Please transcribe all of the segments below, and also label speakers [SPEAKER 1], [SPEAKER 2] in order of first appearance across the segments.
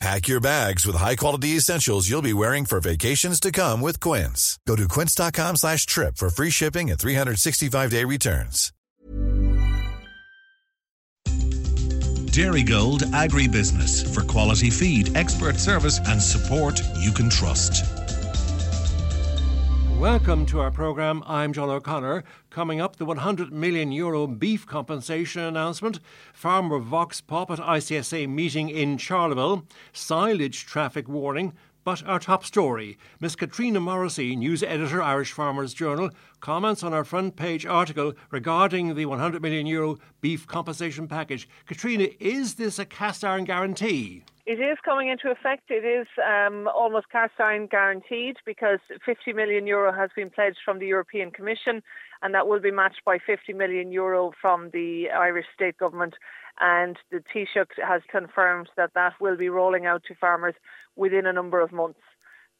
[SPEAKER 1] Pack your bags with high-quality essentials you'll be wearing for vacations to come with Quince. Go to quince.com slash trip for free shipping and 365-day returns.
[SPEAKER 2] Dairygold Agribusiness for quality feed, expert service and support you can trust.
[SPEAKER 3] Welcome to our programme. I'm John O'Connor. Coming up, the 100 million euro beef compensation announcement, farmer Vox Pop at ICSA meeting in Charleville, silage traffic warning, but our top story Miss Katrina Morrissey, news editor, Irish Farmers Journal, comments on our front page article regarding the 100 million euro beef compensation package. Katrina, is this a cast iron guarantee?
[SPEAKER 4] It is coming into effect. It is um, almost cast iron guaranteed because 50 million euro has been pledged from the European Commission, and that will be matched by 50 million euro from the Irish state government. And the Taoiseach has confirmed that that will be rolling out to farmers within a number of months.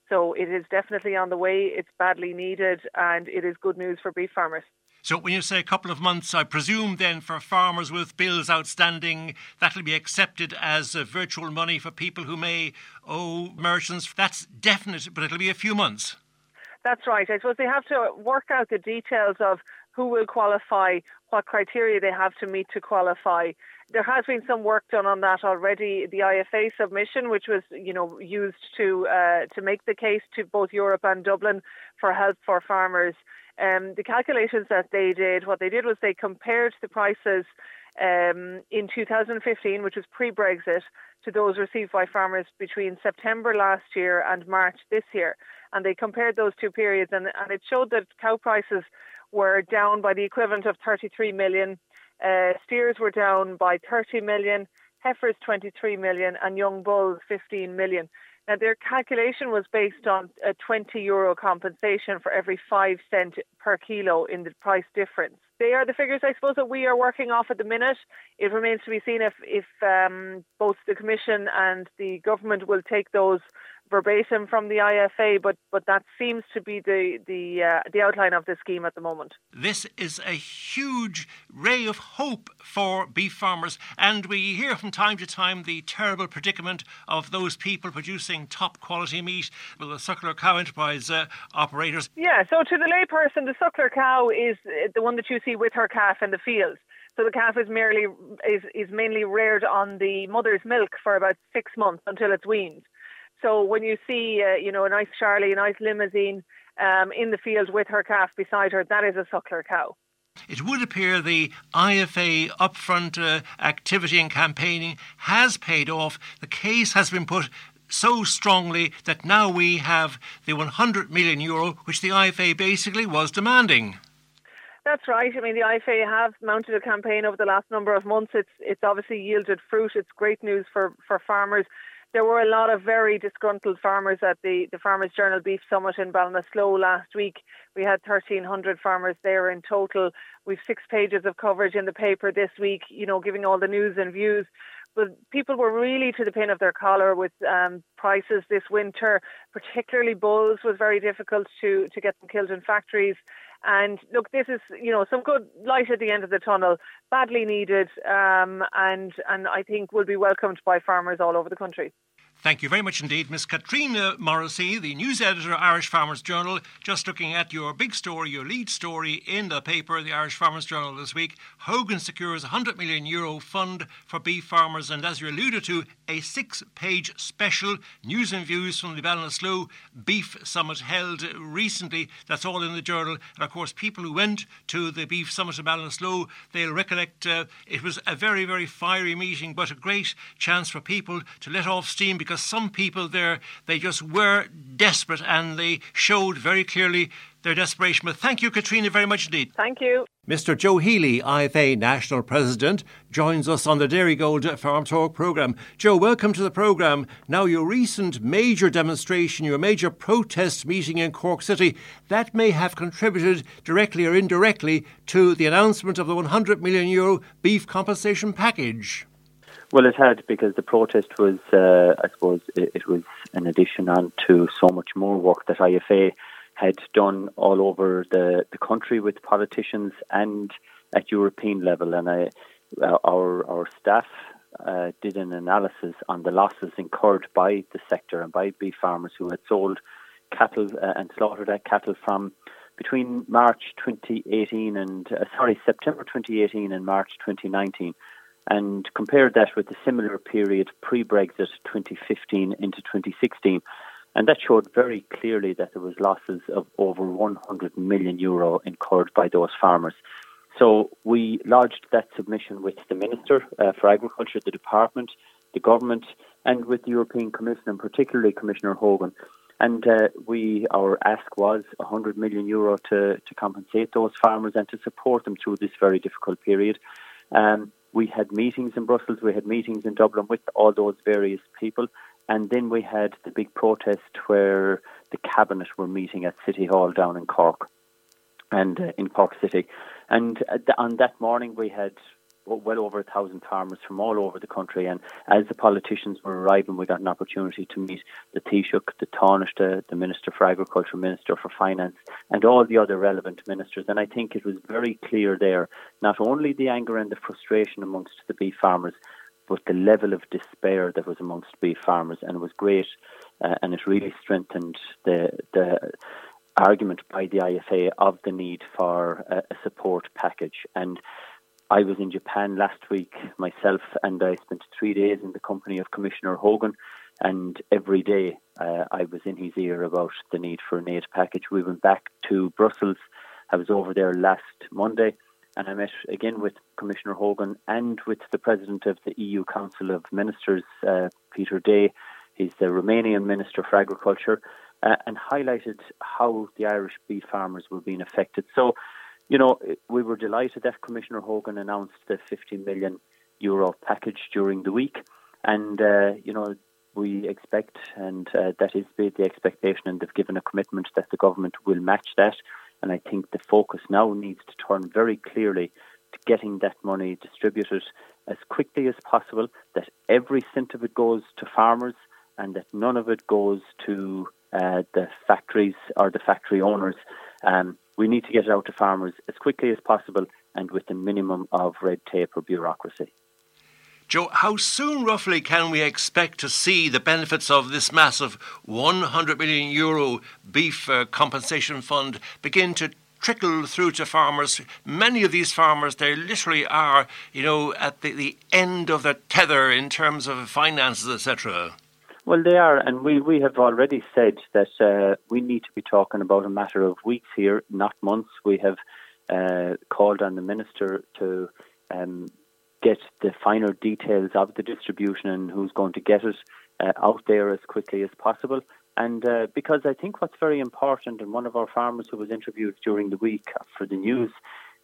[SPEAKER 4] So it is definitely on the way. It's badly needed, and it is good news for beef farmers.
[SPEAKER 3] So when you say a couple of months, I presume then for farmers with bills outstanding, that'll be accepted as uh, virtual money for people who may owe merchants. That's definite, but it'll be a few months.
[SPEAKER 4] That's right. I suppose they have to work out the details of who will qualify, what criteria they have to meet to qualify. There has been some work done on that already. The IFA submission, which was, you know, used to uh, to make the case to both Europe and Dublin for help for farmers. Um, the calculations that they did, what they did was they compared the prices um, in 2015, which was pre-Brexit, to those received by farmers between September last year and March this year, and they compared those two periods, and, and it showed that cow prices were down by the equivalent of 33 million. Uh, steers were down by 30 million, heifers 23 million, and young bulls 15 million. Now, their calculation was based on a 20 euro compensation for every five cent per kilo in the price difference. They are the figures, I suppose, that we are working off at the minute. It remains to be seen if, if um, both the Commission and the government will take those verbatim from the IFA, but but that seems to be the the uh, the outline of the scheme at the moment.
[SPEAKER 3] This is a huge ray of hope for beef farmers, and we hear from time to time the terrible predicament of those people producing top quality meat, well, the suckler cow enterprise uh, operators.
[SPEAKER 4] Yeah, so to the layperson, the suckler cow is uh, the one that you see with her calf in the fields. So the calf is merely is, is mainly reared on the mother's milk for about six months until it's weaned. So when you see, uh, you know, a nice Charlie, a nice Limousin um, in the field with her calf beside her, that is a suckler cow.
[SPEAKER 3] It would appear the IFA upfront uh, activity and campaigning has paid off. The case has been put so strongly that now we have the 100 million euro, which the IFA basically was demanding.
[SPEAKER 4] That's right. I mean, the IFA have mounted a campaign over the last number of months. It's it's obviously yielded fruit. It's great news for, for farmers there were a lot of very disgruntled farmers at the, the Farmers Journal Beef Summit in Ballinasloe last week. We had 1,300 farmers there in total. We've six pages of coverage in the paper this week, you know, giving all the news and views. But people were really to the pin of their collar with um, prices this winter. Particularly bulls was very difficult to, to get them killed in factories. And look, this is you know some good light at the end of the tunnel, badly needed, um, and and I think will be welcomed by farmers all over the country.
[SPEAKER 3] Thank you very much indeed, Miss Katrina Morrissey, the news editor of Irish Farmers Journal. Just looking at your big story, your lead story in the paper, the Irish Farmers Journal this week. Hogan secures a 100 million euro fund for beef farmers, and as you alluded to, a six page special news and views from the Ballinasloe Beef Summit held recently. That's all in the journal. And of course, people who went to the Beef Summit in Ballinasloe, they'll recollect uh, it was a very, very fiery meeting, but a great chance for people to let off steam because because some people there, they just were desperate and they showed very clearly their desperation. But thank you, Katrina, very much indeed.
[SPEAKER 4] Thank you.
[SPEAKER 3] Mr. Joe Healy, IFA National President, joins us on the Dairygold Farm Talk programme. Joe, welcome to the programme. Now, your recent major demonstration, your major protest meeting in Cork City, that may have contributed directly or indirectly to the announcement of the 100 million euro beef compensation package.
[SPEAKER 5] Well, it had because the protest was, uh, I suppose, it, it, was an addition on to so much more work that IFA had done all over the, the country with politicians and at European level. And I, our our staff uh, did an analysis on the losses incurred by the sector and by beef farmers who had sold cattle uh, and slaughtered that cattle from between March 2018 and uh, sorry September 2018 and March 2019 and compared that with the similar period pre Brexit 2015 into 2016. And that showed very clearly that there was losses of over 100 million euro incurred by those farmers. So we lodged that submission with the Minister uh, for Agriculture, the Department, the Government, and with the European Commission, and particularly Commissioner Hogan. And uh, we, our ask was 100 million euro to, to compensate those farmers and to support them through this very difficult period. Um, we had meetings in Brussels, we had meetings in Dublin with all those various people, and then we had the big protest where the cabinet were meeting at City Hall down in Cork and uh, in Cork City. And uh, on that morning, we had well over a thousand farmers from all over the country. And as the politicians were arriving, we got an opportunity to meet the Taoiseach, the Taoiseach, the Minister for Agriculture, Minister for Finance, and all the other relevant ministers. And I think it was very clear there, not only the anger and the frustration amongst the beef farmers, but the level of despair that was amongst beef farmers. And it was great, uh, and it really strengthened the the argument by the IFA of the need for a, a support package. And I was in Japan last week myself, and I spent three days in the company of Commissioner Hogan. And every day uh, I was in his ear about the need for an aid package. We went back to Brussels. I was over there last Monday, and I met again with Commissioner Hogan and with the president of the EU Council of Ministers, uh, Petre Daea. He's the Romanian Minister for Agriculture, uh, and highlighted how the Irish beef farmers were being affected. So you know, we were delighted that Commissioner Hogan announced the 50 million euro package during the week, and uh, you know we expect, and uh, that is the expectation, and they've given a commitment that the government will match that. And I think the focus now needs to turn very clearly to getting that money distributed as quickly as possible. That every cent of it goes to farmers, and that none of it goes to uh, the factories or the factory owners. Um, we need to get it out to farmers as quickly as possible and with the minimum of red tape or bureaucracy.
[SPEAKER 3] Joe, how soon roughly can we expect to see the benefits of this massive 100 million euro beef uh, compensation fund begin to trickle through to farmers? Many of these farmers, they literally are, you know, at the, the end of their tether in terms of finances, etc.
[SPEAKER 5] Well, they are, and we, we have already said that uh, we need to be talking about a matter of weeks here, not months. We have uh, called on the minister to um, get the finer details of the distribution and who's going to get it uh, out there as quickly as possible. And uh, because I think what's very important, and one of our farmers who was interviewed during the week for the news,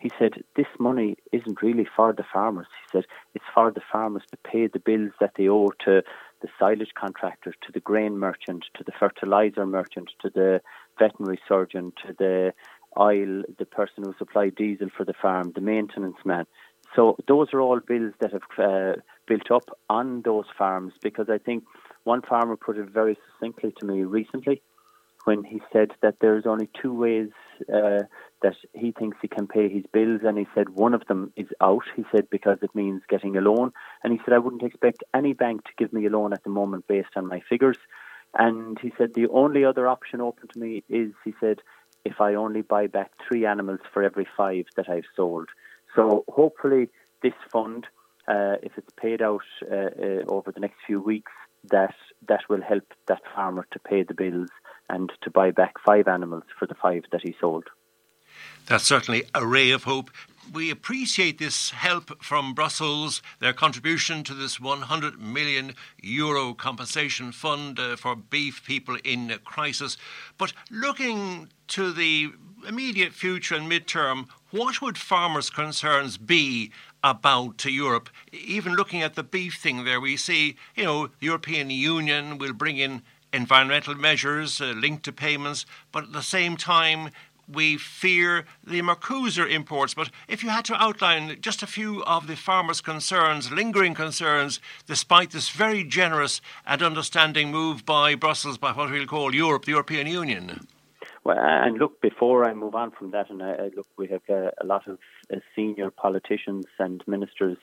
[SPEAKER 5] he said, This money isn't really for the farmers. He said, It's for the farmers to pay the bills that they owe to the silage contractor, to the grain merchant, to the fertilizer merchant, to the veterinary surgeon, to the oil, the person who supplied diesel for the farm, the maintenance man. So those are all bills that have uh, built up on those farms because I think one farmer put it very succinctly to me recently when he said that there's only two ways uh, that he thinks he can pay his bills, and he said one of them is out. He said because it means getting a loan, and he said I wouldn't expect any bank to give me a loan at the moment based on my figures. And he said the only other option open to me is, he said, if I only buy back three animals for every five that I've sold. So hopefully this fund, uh, if it's paid out uh, uh, over the next few weeks, that that will help that farmer to pay the bills and to buy back five animals for the five that he sold.
[SPEAKER 3] That's certainly a ray of hope. We appreciate this help from Brussels, their contribution to this 100 million euro compensation fund uh, for beef people in crisis. But looking to the immediate future and midterm, what would farmers' concerns be about to Europe? Even looking at the beef thing there, we see, you know, the European Union will bring in environmental measures uh, linked to payments, but at the same time, we fear the Mercosur imports. But if you had to outline just a few of the farmers' concerns, lingering concerns, despite this very generous and understanding move by Brussels, by what we'll call Europe, the European Union.
[SPEAKER 5] Well, and look, before I move on from that, and uh, look, we have uh, a lot of uh, senior politicians and ministers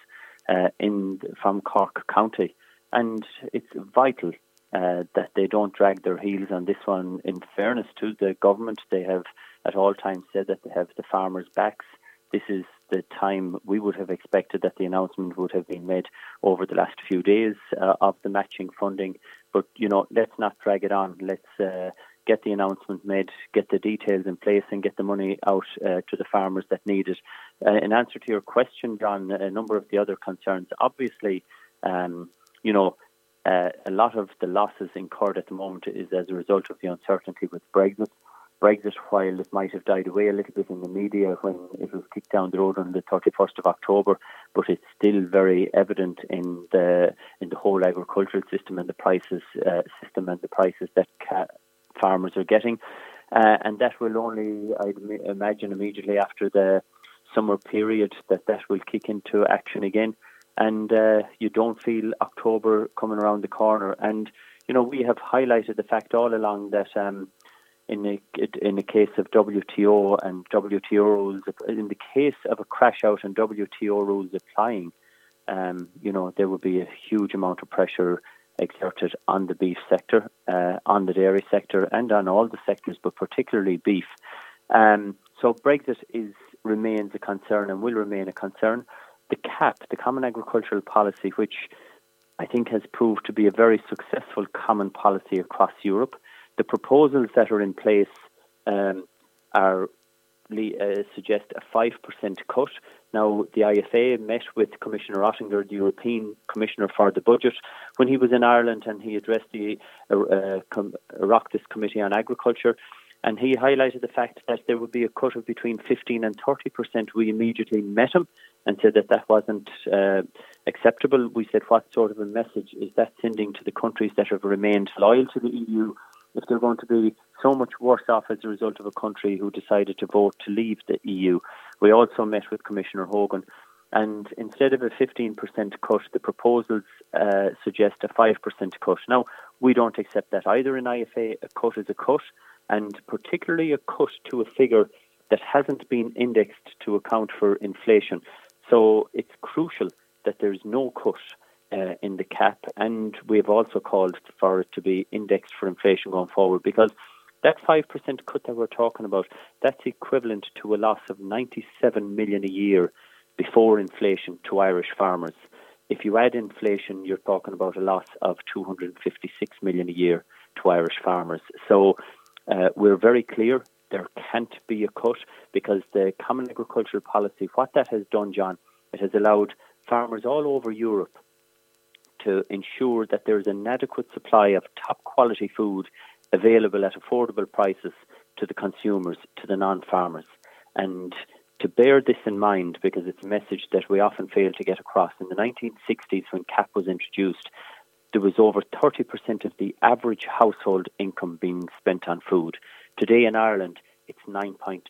[SPEAKER 5] uh, in from Cork County, and it's vital uh, that they don't drag their heels on this one. In fairness to the government, they have at all times said that they have the farmers' backs. This is the time we would have expected that the announcement would have been made over the last few days uh, of the matching funding. But you know, let's not drag it on. Let's uh, get the announcement made, get the details in place, and get the money out uh, to the farmers that need it. Uh, in answer to your question, John, a number of the other concerns. Obviously, um, you know, uh, a lot of the losses incurred at the moment is as a result of the uncertainty with Brexit. Brexit, while it might have died away a little bit in the media when it was kicked down the road on the 31st of October, but it's still very evident in the in the whole agricultural system and the prices uh, system and the prices that ca- farmers are getting, uh, and that will only, I'd imagine, immediately after the summer period that that will kick into action again, and uh, you don't feel October coming around the corner, and you know we have highlighted the fact all along that. Um, in the in the case of WTO and WTO rules, in the case of a crash out and WTO rules applying, um, you know there would be a huge amount of pressure exerted on the beef sector, uh, on the dairy sector, and on all the sectors, but particularly beef. Um, so Brexit is remains a concern and will remain a concern. The CAP, the Common Agricultural Policy, which I think has proved to be a very successful common policy across Europe the proposals that are in place um, are uh, suggest a 5% cut. Now, the IFA met with Commissioner Oettinger, the European Commissioner for the Budget, when he was in Ireland and he addressed the uh, uh, Com- Committee on Agriculture. And he highlighted the fact that there would be a cut of between 15 and 30%. We immediately met him and said that that wasn't uh, acceptable. We said, what sort of a message is that sending to the countries that have remained loyal to the EU if they're going to be so much worse off as a result of a country who decided to vote to leave the EU. We also met with Commissioner Hogan, and instead of a 15% cut, the proposals uh, suggest a 5% cut. Now, we don't accept that either in IFA. A cut is a cut, and particularly a cut to a figure that hasn't been indexed to account for inflation. So it's crucial that there's no cut uh, in the cap, and we've also called for it to be indexed for inflation going forward because that 5% cut that we're talking about, that's equivalent to a loss of 97 million a year before inflation to Irish farmers. If you add inflation, you're talking about a loss of 256 million a year to Irish farmers. So uh, we're very clear there can't be a cut because the Common Agricultural Policy, what that has done, John, it has allowed farmers all over Europe to ensure that there is an adequate supply of top quality food available at affordable prices to the consumers, to the non farmers. And to bear this in mind, because it's a message that we often fail to get across, in the 1960s, when CAP was introduced, there was over 30% of the average household income being spent on food. Today in Ireland, it's 9.2%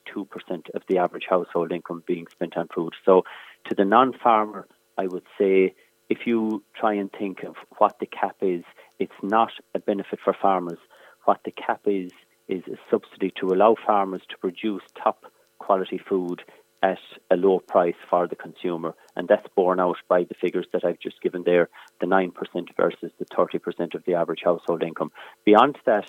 [SPEAKER 5] of the average household income being spent on food. So, to the non farmer, I would say if you try and think of what the cap is, it's not a benefit for farmers. What the cap is, is a subsidy to allow farmers to produce top quality food at a low price for the consumer. And that's borne out by the figures that I've just given there the 9% versus the 30% of the average household income. Beyond that,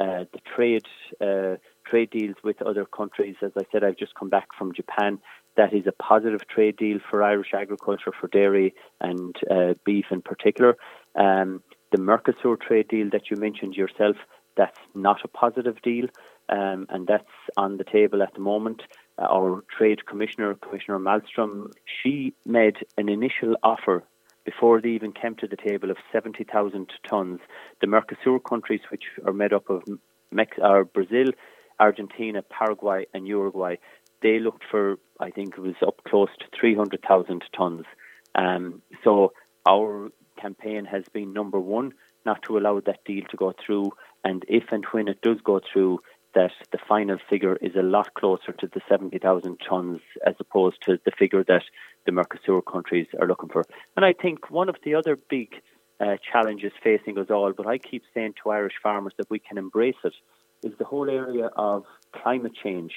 [SPEAKER 5] uh, the trade uh, trade deals with other countries. As I said, I've just come back from Japan. That is a positive trade deal for Irish agriculture, for dairy and uh, beef in particular. Um, the Mercosur trade deal that you mentioned yourself, that's not a positive deal, um, and that's on the table at the moment. Uh, our trade commissioner, Commissioner Malmstrom, she made an initial offer before they even came to the table of 70,000 tonnes. The Mercosur countries, which are made up of Mex- or Brazil, Argentina, Paraguay, and Uruguay, they looked for, I think it was up close to 300,000 tonnes. Um, so our campaign has been number one, not to allow that deal to go through. And if and when it does go through, that the final figure is a lot closer to the 70,000 tonnes as opposed to the figure that the Mercosur countries are looking for. And I think one of the other big uh, challenges facing us all, but I keep saying to Irish farmers that we can embrace it, is the whole area of climate change.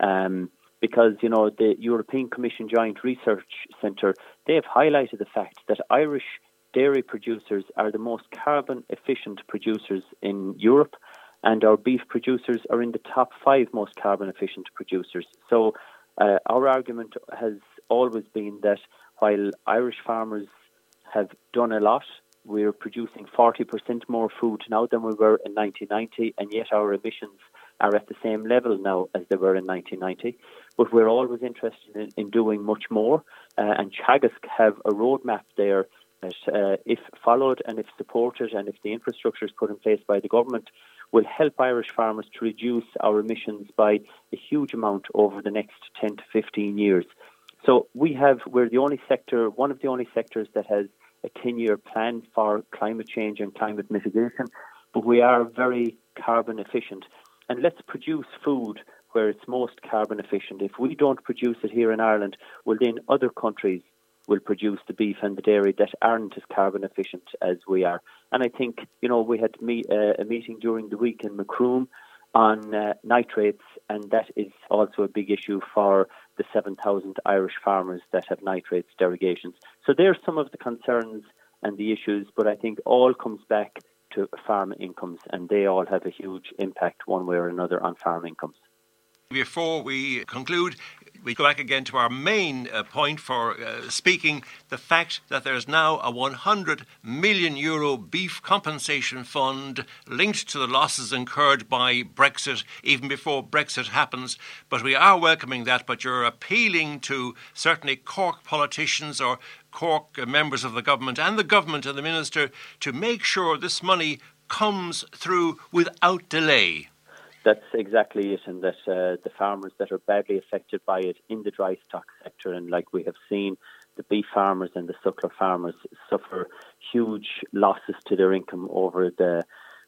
[SPEAKER 5] Um, because you know the European Commission Joint Research Centre they have highlighted the fact that Irish dairy producers are the most carbon efficient producers in Europe, and our beef producers are in the top five most carbon efficient producers. So uh, our argument has always been that while Irish farmers have done a lot, we're producing 40% more food now than we were in 1990, and yet our emissions are at the same level now as they were in 1990. But we're always interested in, in doing much more, uh, and Teagasc have a roadmap there that, uh, if followed and if supported, and if the infrastructure is put in place by the government, will help Irish farmers to reduce our emissions by a huge amount over the next 10 to 15 years. So we have, we're the only sector, one of the only sectors that has a 10 year plan for climate change and climate mitigation, but we are very carbon efficient. And let's produce food where it's most carbon efficient. If we don't produce it here in Ireland, well, then other countries will produce the beef and the dairy that aren't as carbon efficient as we are. And I think, you know, we had meet, uh, a meeting during the week in Macroom on uh, nitrates, and that is also a big issue for the 7,000 Irish farmers that have nitrates derogations. So there's some of the concerns and the issues, but I think all comes back to farm incomes, and they all have a huge impact one way or another on farm incomes.
[SPEAKER 3] Before we conclude, we go back again to our main uh, point for uh, speaking the fact that there's now a 100 million euro beef compensation fund linked to the losses incurred by Brexit, even before Brexit happens. But we are welcoming that, but you're appealing to certainly Cork politicians or Cork uh, members of the government and the government and the minister to make sure this money comes through without delay.
[SPEAKER 5] That's exactly it, and that uh, the farmers that are badly affected by it in the dry stock sector, and like we have seen, the beef farmers and the suckler farmers suffer huge losses to their income over the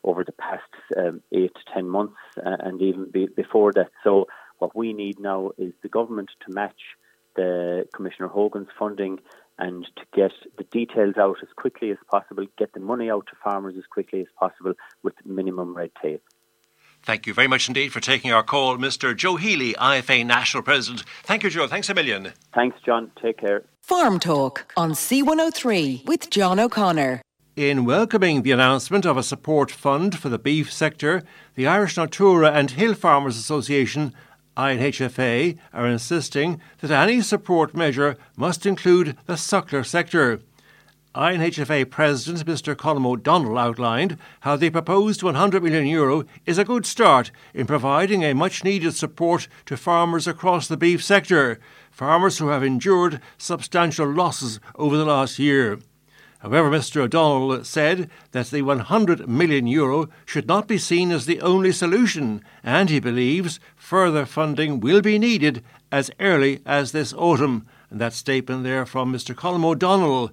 [SPEAKER 5] over the past um, eight to ten months, uh, and even be, before that. So, what we need now is the government to match the Commissioner Hogan's funding and to get the details out as quickly as possible, get the money out to farmers as quickly as possible with minimum red tape.
[SPEAKER 3] Thank you very much indeed for taking our call, Mr. Joe Healy, IFA National President. Thank you, Joe. Thanks a million.
[SPEAKER 5] Thanks, John. Take care.
[SPEAKER 6] Farm Talk on C103 with John O'Connor.
[SPEAKER 3] In welcoming the announcement of a support fund for the beef sector, the Irish Natura and Hill Farmers Association INHFA are insisting that any support measure must include the suckler sector. INHFA President Mr Colm O'Donnell outlined how the proposed 100 million euro is a good start in providing a much needed support to farmers across the beef sector, farmers who have endured substantial losses over the last year. However, Mr O'Donnell said that the 100 million euro should not be seen as the only solution, and he believes further funding will be needed as early as this autumn. And that statement there from Mr Colm O'Donnell,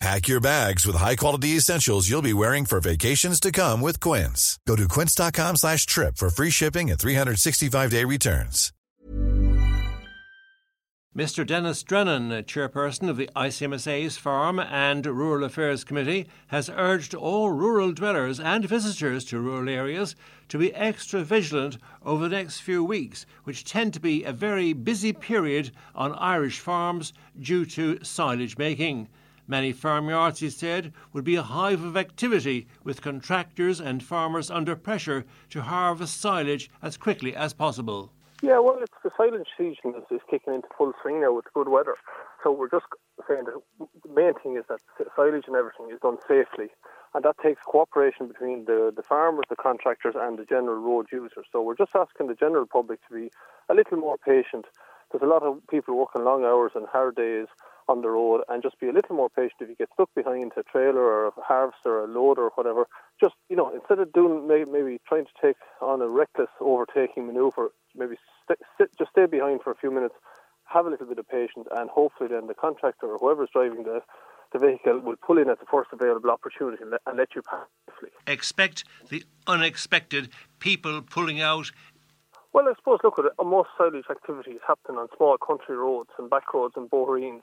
[SPEAKER 1] Pack your bags with high-quality essentials you'll be wearing for vacations to come with Quince. Go to quince.com slash trip for free shipping and 365-day returns.
[SPEAKER 3] Mr. Dennis Drennan, chairperson of the ICMSA's Farm and Rural Affairs Committee, has urged all rural dwellers and visitors to rural areas to be extra vigilant over the next few weeks, which tend to be a very busy period on Irish farms due to silage making. Many farmyards, he said, would be a hive of activity with contractors and farmers under pressure to harvest silage as quickly as possible.
[SPEAKER 7] Yeah, well, it's the silage season is, is kicking into full swing now with good weather. So we're just saying that the main thing is that silage and everything is done safely. And that takes cooperation between the, the farmers, the contractors, and the general road users. So we're just asking the general public to be a little more patient. There's a lot of people working long hours and hard days on the road, and just be a little more patient if you get stuck behind a trailer or a harvest or a load or whatever. Just you know, instead of doing maybe, maybe trying to take on a reckless overtaking maneuver, maybe st- sit, just stay behind for a few minutes, have a little bit of patience, and hopefully then the contractor or whoever's driving the the vehicle will pull in at the first available opportunity and let, and let you pass.
[SPEAKER 3] Expect the unexpected, people pulling out
[SPEAKER 7] Well, I suppose, look at it, most silage activities happen on small country roads and back roads and boreens.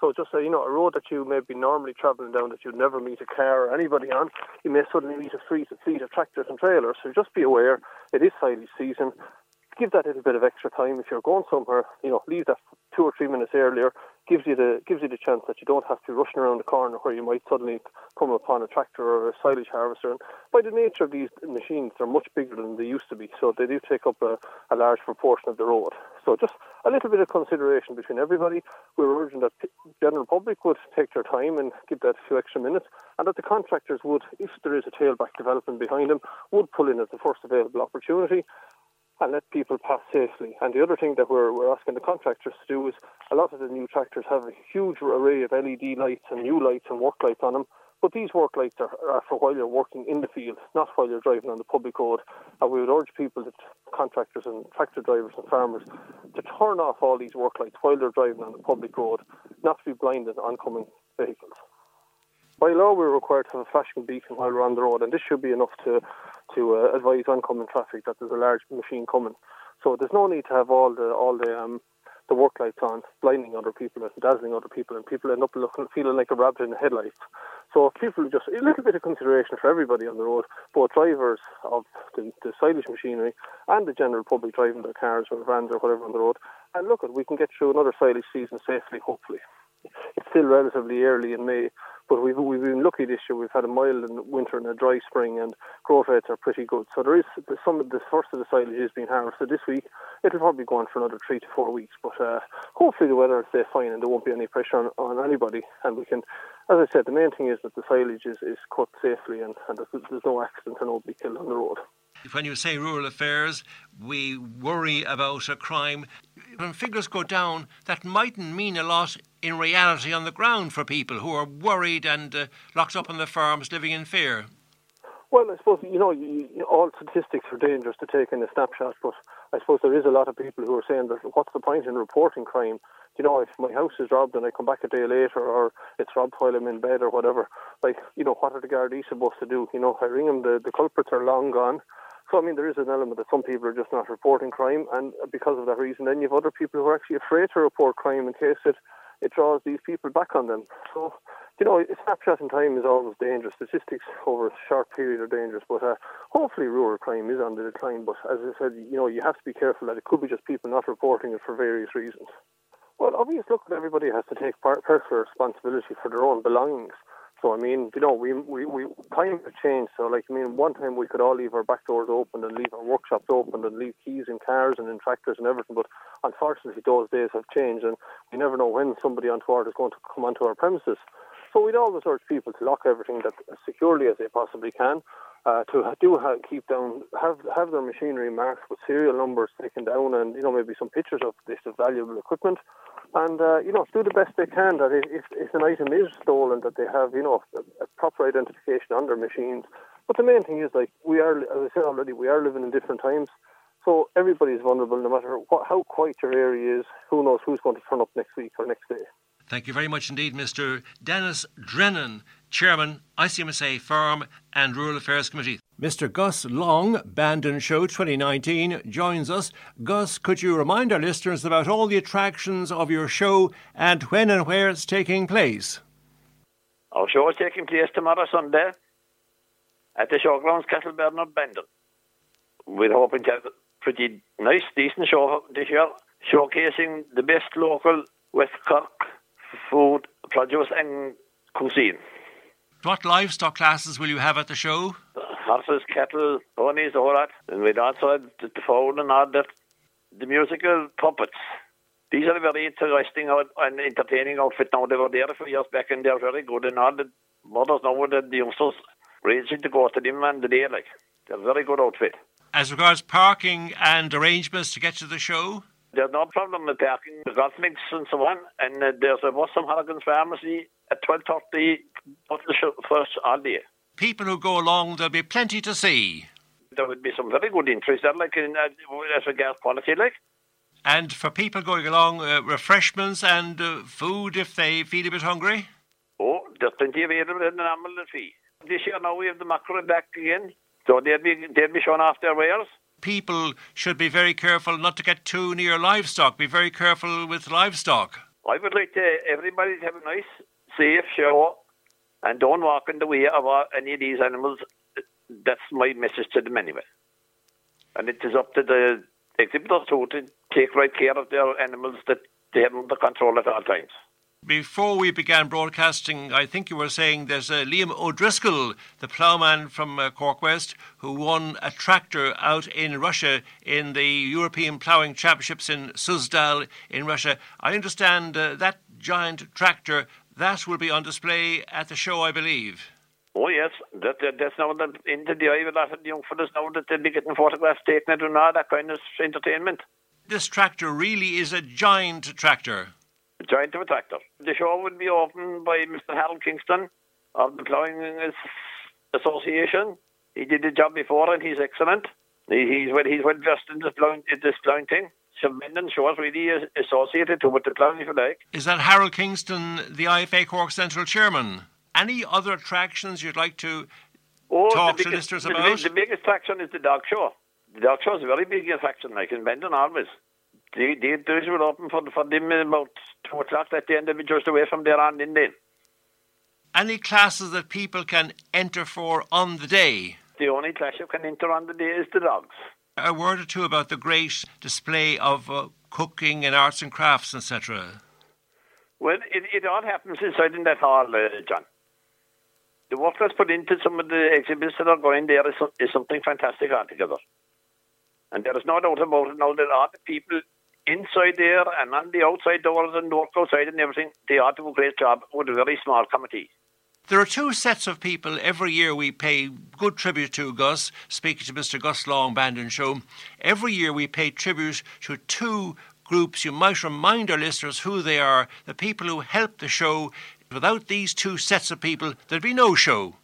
[SPEAKER 7] So just say, you know, a road that you may be normally travelling down that you'd never meet a car or anybody on, you may suddenly meet a fleet, fleet of tractors and trailers. So just be aware, it is silage season. Give that little bit of extra time. If you're going somewhere, you know, leave that two or three minutes earlier. Gives you the gives you the chance that you don't have to be rushing around the corner where you might suddenly come upon a tractor or a silage harvester. And by the nature of these machines, they're much bigger than they used to be, so they do take up a, a large proportion of the road. So just a little bit of consideration between everybody. We're urging that the general public would take their time and give that a few extra minutes, and that the contractors would, if there is a tailback development behind them, would pull in at the first available opportunity and let people pass safely. And the other thing that we're, we're asking the contractors to do is a lot of the new tractors have a huge array of LED lights and new lights and work lights on them. But these work lights are, are for while you're working in the field, not while you're driving on the public road. And we would urge people, that contractors and tractor drivers and farmers, to turn off all these work lights while they're driving on the public road, not to be blinded oncoming vehicles. By law, we're required to have a flashing beacon while we're on the road, and this should be enough to to uh, advise oncoming traffic that there's a large machine coming. So there's no need to have all the all the um, the work lights on, blinding other people and dazzling other people, and people end up looking feeling like a rabbit in the headlights. So people just a little bit of consideration for everybody on the road, both drivers of the, the silage machinery and the general public driving their cars or vans or whatever on the road. And look, we can get through another silage season safely, hopefully. It's still relatively early in May, but we've we've been lucky this year. We've had a mild winter and a dry spring, and growth rates are pretty good. So there is some of the first of the silage is being harvested this week. It'll probably go on for another three to four weeks, but uh, hopefully the weather will stay fine and there won't be any pressure on, on anybody. And we can, as I said, the main thing is that the silage is, is cut safely and, and there's, there's no accidents and nobody killed on the road.
[SPEAKER 3] When you say rural affairs, we worry about a crime. When figures go down, that mightn't mean a lot in reality on the ground for people who are worried and uh, locked up on the farms living in fear.
[SPEAKER 7] Well, I suppose you know you, all statistics are dangerous to take in a snapshot, but I suppose there is a lot of people who are saying that what's the point in reporting crime? You know, if my house is robbed and I come back a day later, or it's robbed while I'm in bed or whatever, like you know, what are the Gardaí supposed to do? You know, I ring them, the the culprits are long gone. So I mean, there is an element that some people are just not reporting crime, and because of that reason, then you have other people who are actually afraid to report crime in case it it draws these people back on them. So you know, snapshot in time is always dangerous. Statistics over a short period are dangerous, but uh, hopefully rural crime is on the decline. But as I said, you know, you have to be careful that it could be just people not reporting it for various reasons. Well, obviously, look, everybody has to take personal responsibility for their own belongings. So I mean, you know, we we we times have changed. So like, I mean, one time we could all leave our back doors open and leave our workshops open and leave keys in cars and in tractors and everything. But unfortunately, those days have changed, and we never know when somebody on untoward is going to come onto our premises. So we'd always urge people to lock everything that as securely as they possibly can. Uh, to do have, keep down, have have their machinery marked with serial numbers taken down, and you know maybe some pictures of this valuable equipment, and uh, you know do the best they can that if, if an item is stolen, that they have you know a, a proper identification on their machines. But the main thing is like we are, as I said already, we are living in different times, so everybody is vulnerable no matter what, how quiet your area is. Who knows who's going to turn up next week or next day.
[SPEAKER 3] Thank you very much indeed, Mr. Dennis Drennan, Chairman, ICMSA Farm and Rural Affairs Committee. Mr. Gus Long, Bandon Show 2019, joins us. Gus, could you remind our listeners about all the attractions of your show and when and where it's taking place?
[SPEAKER 8] Our show is taking place tomorrow Sunday at the Showgrounds Castleburn of Bandon. We're hoping to have a pretty nice, decent show this year, showcasing the best local West Cork food, produce, and cuisine.
[SPEAKER 3] What livestock classes will you have at the show?
[SPEAKER 8] Uh, Horses, cattle, ponies, all that. And we'd also have the phone and all that. The musical puppets. These are very interesting and entertaining outfit now. They were there a few years back and they're very good. And all the mothers now that the youngsters racing to go to them and the day, like. They're very good outfit.
[SPEAKER 3] As regards parking and arrangements to get to the show?
[SPEAKER 8] There's no problem with parking, the golf links and so on. And uh, there's a Wassam Harrigan's Pharmacy at 12.30 for the show first all day.
[SPEAKER 3] People who go along, there'll be plenty to see.
[SPEAKER 8] There would be some very good interest there, like in, uh, as regards quality, like.
[SPEAKER 3] And for people going along, uh, refreshments and uh, food if they feel a bit hungry?
[SPEAKER 8] Oh, there's plenty available in the normal fee. This year now we have the mackerel back again, so they'll be, they'll be shown off their wares
[SPEAKER 3] people should be very careful not to get too near livestock. Be very careful with livestock.
[SPEAKER 8] I would like to everybody to have a nice, safe show and don't walk in the way of any of these animals. That's my message to them anyway. And it is up to the exhibitors too to take right care of their animals that they have under control at all times.
[SPEAKER 3] Before we began broadcasting, I think you were saying there's uh, Liam O'Driscoll, the ploughman from uh, Cork West, who won a tractor out in Russia in the European Ploughing Championships in Suzdal in Russia. I understand uh, that giant tractor that will be on display at the show, I believe.
[SPEAKER 8] Oh yes, that, that that's now the, into the eye of a lot of young fellas now that they'll be getting photographs taken and all that kind of entertainment.
[SPEAKER 3] This tractor really is a giant tractor
[SPEAKER 8] joint of a tractor. The show will be opened by Mr. Harold Kingston of the Ploughing Association. He did the job before and he's excellent. he's well, he's well versed in this ploughing, in this ploughing thing. So Menden shows really associated to with the ploughing, if you like.
[SPEAKER 3] Is that Harold Kingston, the IFA Cork Central Chairman? Any other attractions you'd like to oh, talk
[SPEAKER 8] biggest,
[SPEAKER 3] to listeners
[SPEAKER 8] the,
[SPEAKER 3] about?
[SPEAKER 8] The, the biggest attraction is the dog show. The dog show is a very big attraction, like in Menden always. The, the doors were open for, for them about two o'clock that day and they'll be just away from there on in then.
[SPEAKER 3] Any classes that people can enter for on the day?
[SPEAKER 8] The er only class you can enter on the day is the dogs.
[SPEAKER 3] A word or two about the great display of uh, cooking and arts and crafts, etc.
[SPEAKER 8] Well, it, it all happens inside in that hall, uh, John. The work that's put into some of the exhibits that are going there is, is something fantastic altogether. And there is no doubt about it now that all the people inside there and on the outside doors and work outside and everything, they ought to do a great job with a very small committee.
[SPEAKER 3] There are two sets of people every year we pay good tribute to, Gus, speaking to Mr. Gus Long, Bandon Show. Every year we pay tribute to two groups. You might remind our listeners who they are, the people who help the show. Without these two sets of people, there'd be no show.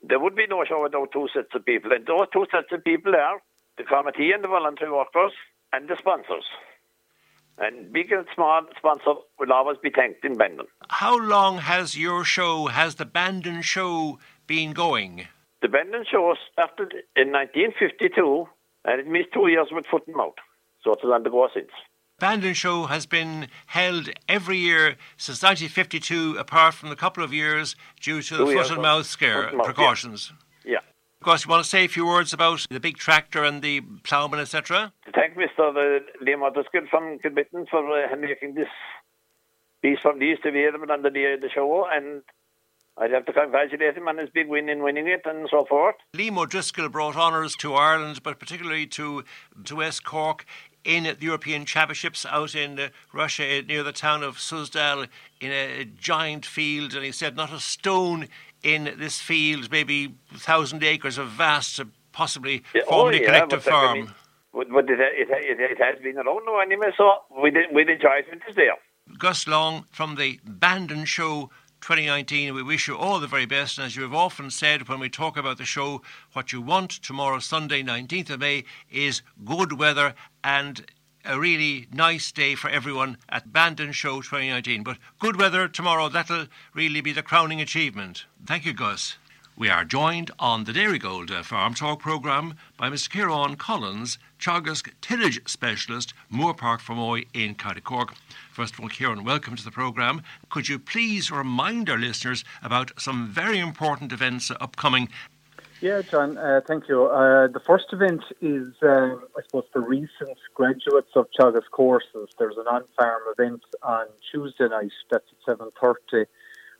[SPEAKER 8] There would be no show without two sets of people. And those two sets of people are the committee and the voluntary workers and the sponsors. And big and small sponsor will always be thanked in Bandon.
[SPEAKER 3] How long has your show, has the Bandon show been going?
[SPEAKER 8] The Bandon show started in 1952 and it missed two years with foot and mouth. So it has undergone since.
[SPEAKER 3] Bandon Show has been held every year since 1952, apart from a couple of years due to the foot and mouth scare
[SPEAKER 8] and mouth, yeah.
[SPEAKER 3] precautions.
[SPEAKER 8] Yeah.
[SPEAKER 3] Of course, you want to say a few words about the big tractor and the ploughman, etc.
[SPEAKER 8] Thank Mr. Liam O'Driscoll from Kilbrittain for uh, making this piece from these available under the, the show. And I'd have to congratulate him on his big win in winning it and so forth.
[SPEAKER 3] Liam O'Driscoll brought honours to Ireland, but particularly to, to West Cork in the European Championships out in uh, Russia uh, near the town of Suzdal in a giant field. And he said not a stone in this field, maybe thousand acres of vast, possibly
[SPEAKER 8] Yeah, oh,
[SPEAKER 3] formerly
[SPEAKER 8] oh, yeah,
[SPEAKER 3] collective
[SPEAKER 8] I
[SPEAKER 3] farm.
[SPEAKER 8] mean, But, it, it, it, has been around now anyway, so we did, we enjoy it is there.
[SPEAKER 3] Gus Long from the Bandon Show 2019. We wish you all the very best. And as you have often said when we talk about the show, what you want tomorrow, Sunday, 19th of May, is good weather and a really nice day for everyone at Bandon Show 2019. But good weather tomorrow, that'll really be the crowning achievement. Thank you, Gus. We are joined on the Dairygold uh, Farm Talk programme by Mr. Kieran Collins, Teagasc tillage specialist, Moore Park Fermoy in County Cork. First of all, Kieran, welcome to the programme. Could you please remind our listeners about some very important events upcoming?
[SPEAKER 9] Yeah, John, uh, thank you. Uh, the first event is, uh, I suppose, for recent graduates of Teagasc courses. There's an on-farm event on Tuesday night. That's at 7.30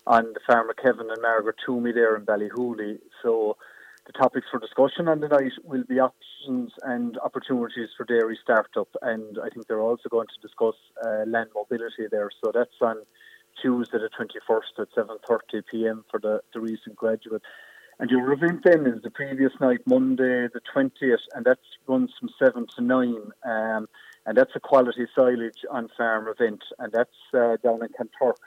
[SPEAKER 9] on the farm of Kevin and Margaret Toomey there in Ballyhooly. So the topics for discussion on the night will be options and opportunities for dairy startup. And I think they're also going to discuss uh, land mobility there. So that's on Tuesday the 21st at 7.30 p.m. for the, the recent graduate. And your event then is the previous night, Monday the 20th, and that runs from 7 to 9. Um, and that's a quality silage on farm event, and that's uh, down in Kanturk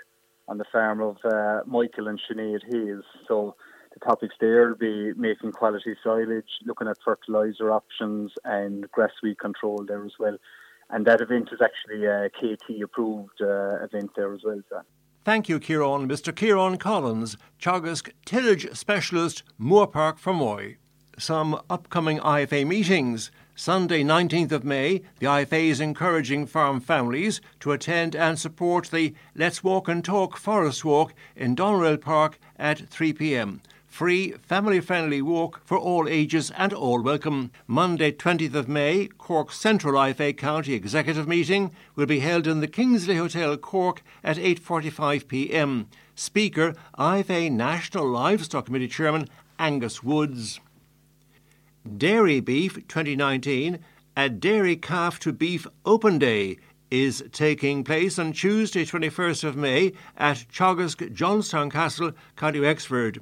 [SPEAKER 9] on the farm of uh, Michael and Sinead Hayes. So the topics there will be making quality silage, looking at fertiliser options, and grass weed control there as well. And that event is actually a KT approved uh, event there as well, John.
[SPEAKER 3] Thank you, Kieran. Mr. Kieran Collins, Teagasc tillage specialist, Moore Park Fermoy. Some upcoming IFA meetings. Sunday, 19th of May, the IFA is encouraging farm families to attend and support the Let's Walk and Talk Forest Walk in Doneraile Park at 3 pm. Free, family friendly walk for all ages and all welcome. Monday, 20th of May, Cork Central IFA County Executive Meeting will be held in the Kingsley Hotel, Cork at 8.45 pm. Speaker, IFA National Livestock Committee Chairman Angus Woods. Dairy Beef 2019, a Dairy Calf to Beef Open Day is taking place on Tuesday, 21st of May at Teagasc Johnstown Castle, County Wexford.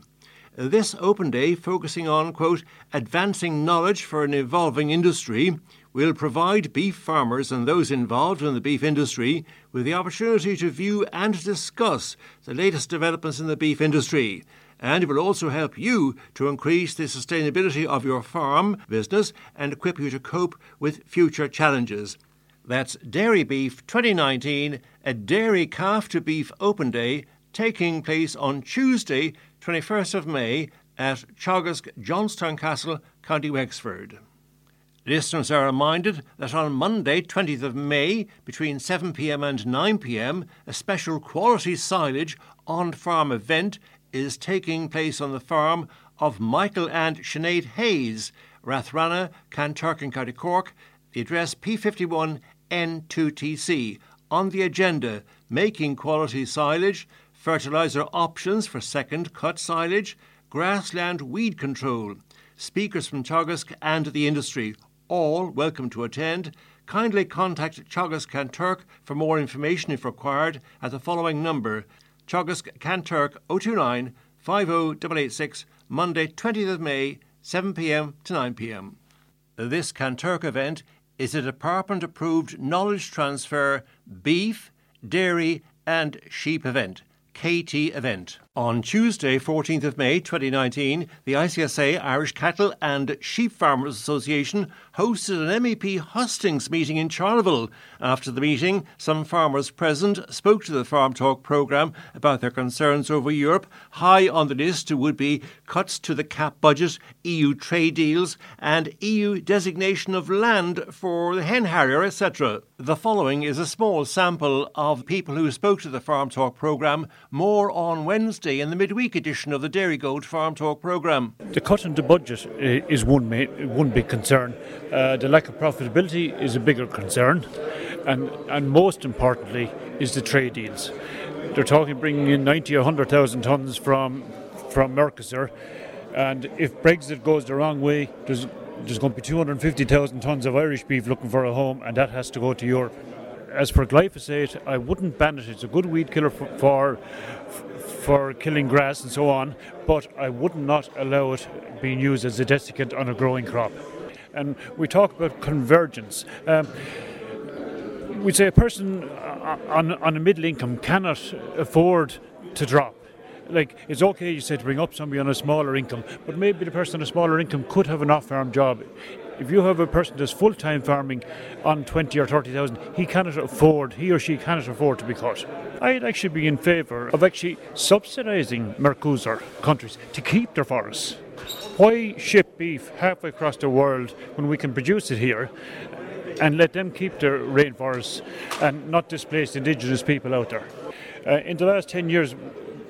[SPEAKER 3] This open day, focusing on, quote, advancing knowledge for an evolving industry, will provide beef farmers and those involved in the beef industry with the opportunity to view and discuss the latest developments in the beef industry and it will also help you to increase the sustainability of your farm business and equip you to cope with future challenges. That's Dairy Beef 2019, a Dairy Calf to Beef Open Day taking place on Tuesday, 21st of May at Teagasc Johnstown Castle, County Wexford. Listeners are reminded that on Monday, 20th of May, between 7pm and 9pm, a special quality silage on farm event is taking place on the farm of Michael and Sinead Hayes, Rathrana, Kanturk in County Cork, the address P51 N2TC. On the agenda, making quality silage, fertiliser options for second cut silage, grassland weed control. Speakers from Teagasc and the industry, all welcome to attend. Kindly contact Teagasc Kanturk for more information if required at the following number Teagasc Kanturk 029 50886, Monday 20th of May, 7pm to 9pm. This Kanturk event is a department approved knowledge transfer beef, dairy, and sheep event. KT event. On Tuesday, 14th of May 2019, the ICSA Irish Cattle and Sheep Farmers Association hosted an MEP hustings meeting in Charleville. After the meeting, some farmers present spoke to the Farm Talk programme about their concerns over Europe. High on the list would be cuts to the CAP budget, EU trade deals, and EU designation of land for the hen harrier, etc. The following is a small sample of people who spoke to the Farm Talk programme. More on Wednesday in the midweek edition of the Dairygold Farm Talk programme.
[SPEAKER 10] The cut in the budget is one one big concern. Uh, the lack of profitability is a bigger concern, and and most importantly is the trade deals. They're talking bringing in 90 or 100,000 tons from from Mercosur, and if Brexit goes the wrong way, there's there's going to be 250,000 tons of Irish beef looking for a home, and that has to go to Europe. As for glyphosate, I wouldn't ban it. It's a good weed killer for, for for killing grass and so on, but I would not allow it being used as a desiccant on a growing crop. And we talk about convergence. Um, we say a person on, on a middle income cannot afford to drop like it's okay you say to bring up somebody on a smaller income but maybe the person on a smaller income could have an off-farm job if you have a person that's full-time farming on 20 or 30,000, he cannot afford, he or she cannot afford to be cut. I'd actually be in favour of actually subsidising Mercosur countries to keep their forests. Why ship beef halfway across the world when we can produce it here and let them keep their rainforests and not displace indigenous people out there? Uh, in the last 10 years,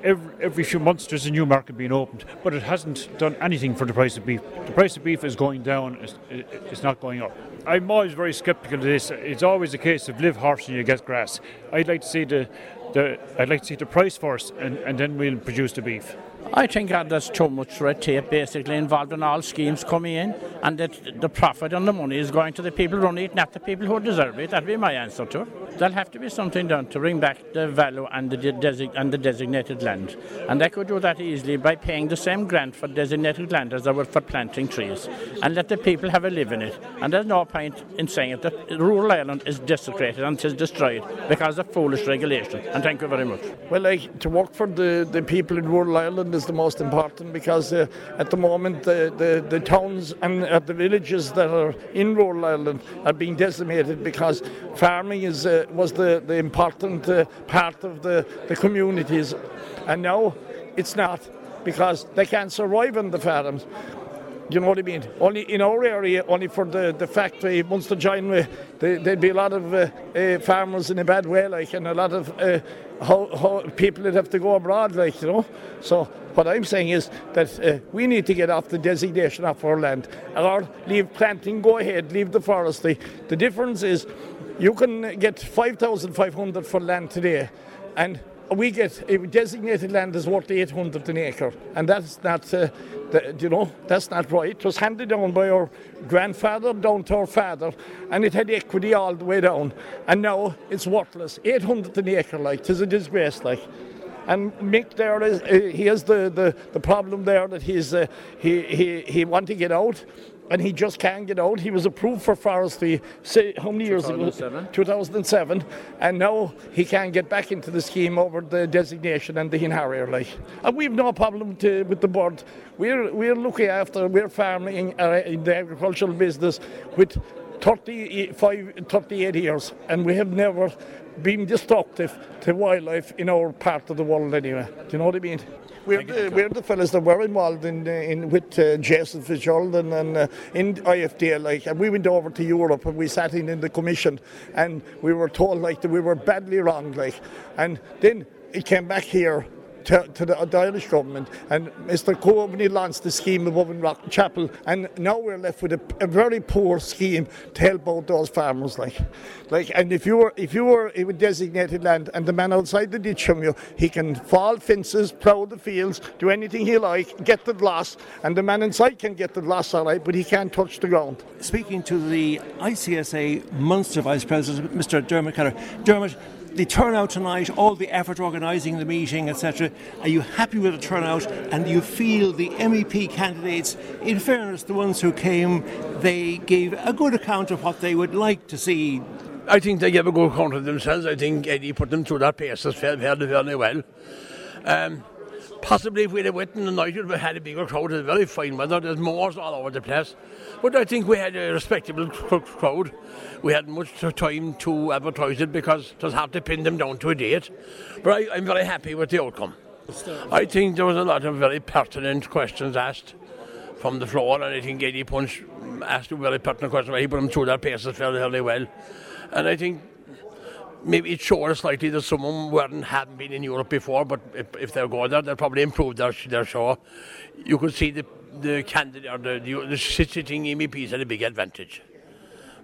[SPEAKER 10] every, every few months there's a new market being opened, but it hasn't done anything for the price of beef. The price of beef is going down, it's, it's not going up. I'm always very sceptical of this. It's always a case of live horse and you get grass. I'd like to see the, the I'd like to see the price first, and, and then we'll produce the beef.
[SPEAKER 11] I think that there's too much red tape basically involved in all schemes coming in, and that the profit and the money is going to the people running it, not the people who deserve it. That'd be my answer to it. There'll have to be something done to bring back the value and the, desi- and the designated land. And they could do that easily by paying the same grant for designated land as they would for planting trees, and let the people have a live in it. And there's no point in saying it that rural Ireland is desecrated and is destroyed because of foolish regulation. And thank you very much.
[SPEAKER 12] Well, to work for the, the people in rural Ireland is the most important because uh, at the moment the, the, the towns and uh, the villages that are in rural Ireland are being decimated because farming is uh, was the, the important uh, part of the, the communities and now it's not because they can't survive on the farms. You know what I mean? Only in our area, only for the, the factory, Munster Joinery, there'd be a lot of uh, uh, farmers in a bad way, like, and a lot of uh, how, how people that have to go abroad, like, you know. So what I'm saying is that uh, we need to get off the designation of our land, or leave planting, go ahead, leave the forestry. The difference is you can get 5,500 for land today, and we get designated land is worth 800 an acre, and that's not, uh, the, you know, that's not right. It was handed down by our grandfather down to our father, and it had equity all the way down, and now it's worthless. 800 an acre, like, tis a disgrace, like. And Mick there is uh, he has the, the, the problem there that he's uh, he, he he want to get out and he just can't get out. He was approved for forestry say, how many years ago? 2007. And now he can't get back into the scheme over the designation and the Hin Like. And we've no problem to, with the board. We're, we're looking after, we're farming uh, in the agricultural business with 35, 38 years, and we have never been destructive to wildlife in our part of the world anyway. Do you know what I mean? We're the, we're the fellas that were involved in, in with uh, Jason Fitzgerald and, and uh, in IFDL. Like, and we went over to Europe and we sat in in the commission, and we were told like that we were badly wrong. Like, and then it came back here to, to the, the, Irish government, and Mr. Coveney launched the scheme of Owen Rock Chapel, and now we're left with a, a, very poor scheme to help out those farmers. Like, like, and if you were if you were with designated land, and the man outside the ditch from you, he can fall fences, plough the fields, do anything he like, get the glass, and the man inside can get the glass all right, but he can't touch the ground.
[SPEAKER 3] Speaking to the ICSA Munster Vice President, Mr. Dermot Keller, Dermot the turnout tonight, all the effort organising the meeting, etc. Are you happy with the turnout? And do you feel the MEP candidates, in fairness, the ones who came, they gave a good account of what they would like to see?
[SPEAKER 13] I think they gave a good account of themselves. I think Eddie put them through that paces fairly, fairly well. Um, Possibly if we'd have went in the night, we'd have had a bigger crowd. It's very fine weather. There's moors all over the place. But I think we had a respectable crowd. We had much time to advertise it because it was hard to pin them down to a date. But I, I'm very happy with the outcome. I think there was a lot of very pertinent questions asked from the floor, and I think Eddie Punch asked a very pertinent question. He put them through their paces fairly, fairly well. And I think maybe it showed slightly that someone weren't hadn't been in Europe before, but if, if they're going there, they'll probably improve their their show. You could see the the candidate or the, the, the sitting MEPs had a big advantage.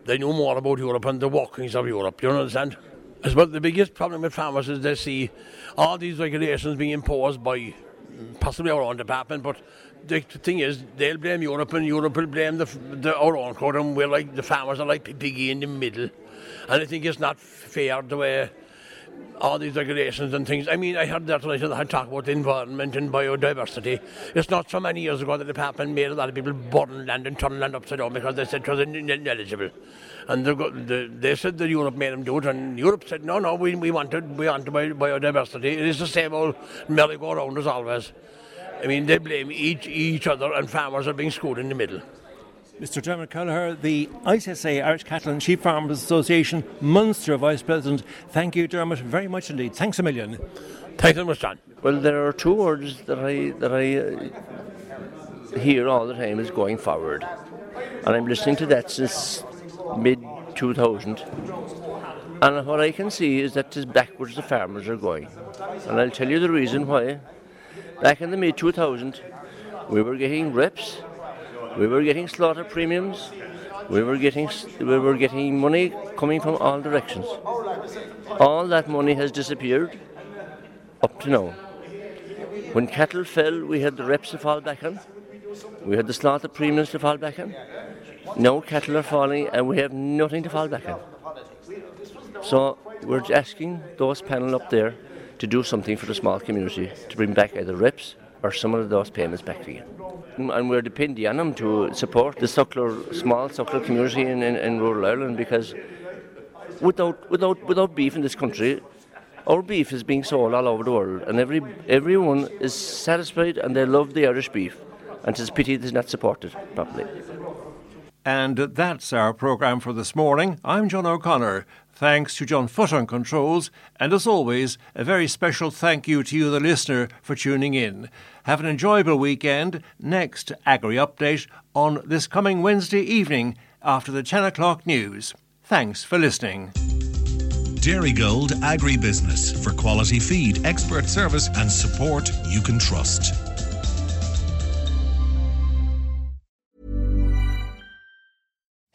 [SPEAKER 13] They knew more about Europe and the workings of Europe. You understand? As well, the biggest problem with farmers is they see all these regulations being imposed by possibly our own department, but the thing is, they'll blame Europe and Europe will blame the, the our own court, and we're like the farmers are like piggy in the middle. And I think it's not fair the way all these regulations and things. I mean, I heard that tonight I talk about the environment and biodiversity. It's not so many years ago that the department made a lot of people burn land and turn land upside down because they said it was ineligible. And the, they said that Europe made them do it, and Europe said, no, no, we, we wanted we want biodiversity. It is the same old merry-go-round as always. I mean, they blame each, each other, and farmers are being screwed in the middle.
[SPEAKER 3] Mr. Dermot Kelleher, the ICSA Irish Cattle and Sheep Farmers Association Munster Vice President. Thank you, Dermot, very much indeed. Thanks a million.
[SPEAKER 13] Thanks so much, John.
[SPEAKER 14] Well, there are two words that I that I uh, hear all the time is going forward, and I'm listening to that since mid 2000. And what I can see is that it's backwards the farmers are going, and I'll tell you the reason why. Back in the mid 2000, we were getting reps we were getting slaughter premiums. We were getting we were getting money coming from all directions. All that money has disappeared up to now. When cattle fell, we had the reps to fall back on. We had the slaughter premiums to fall back on. Now cattle are falling, and we have nothing to fall back on. So we're asking those panel up there to do something for the small community to bring back either reps or some of those payments back again. And we're depending on them to support the suckler, small suckler community in, in, in rural Ireland because without, without, without beef in this country, our beef is being sold all over the world, and every everyone is satisfied and they love the Irish beef, and it's a pity it is not supported properly.
[SPEAKER 3] And that's our programme for this morning. I'm John O'Connor. Thanks to John Foot on controls, and as always, a very special thank you to you, the listener, for tuning in. Have an enjoyable weekend. Next Agri Update on this coming Wednesday evening after the 10 o'clock news. Thanks for listening.
[SPEAKER 2] Dairygold Agribusiness for quality feed, expert service, and support you can trust.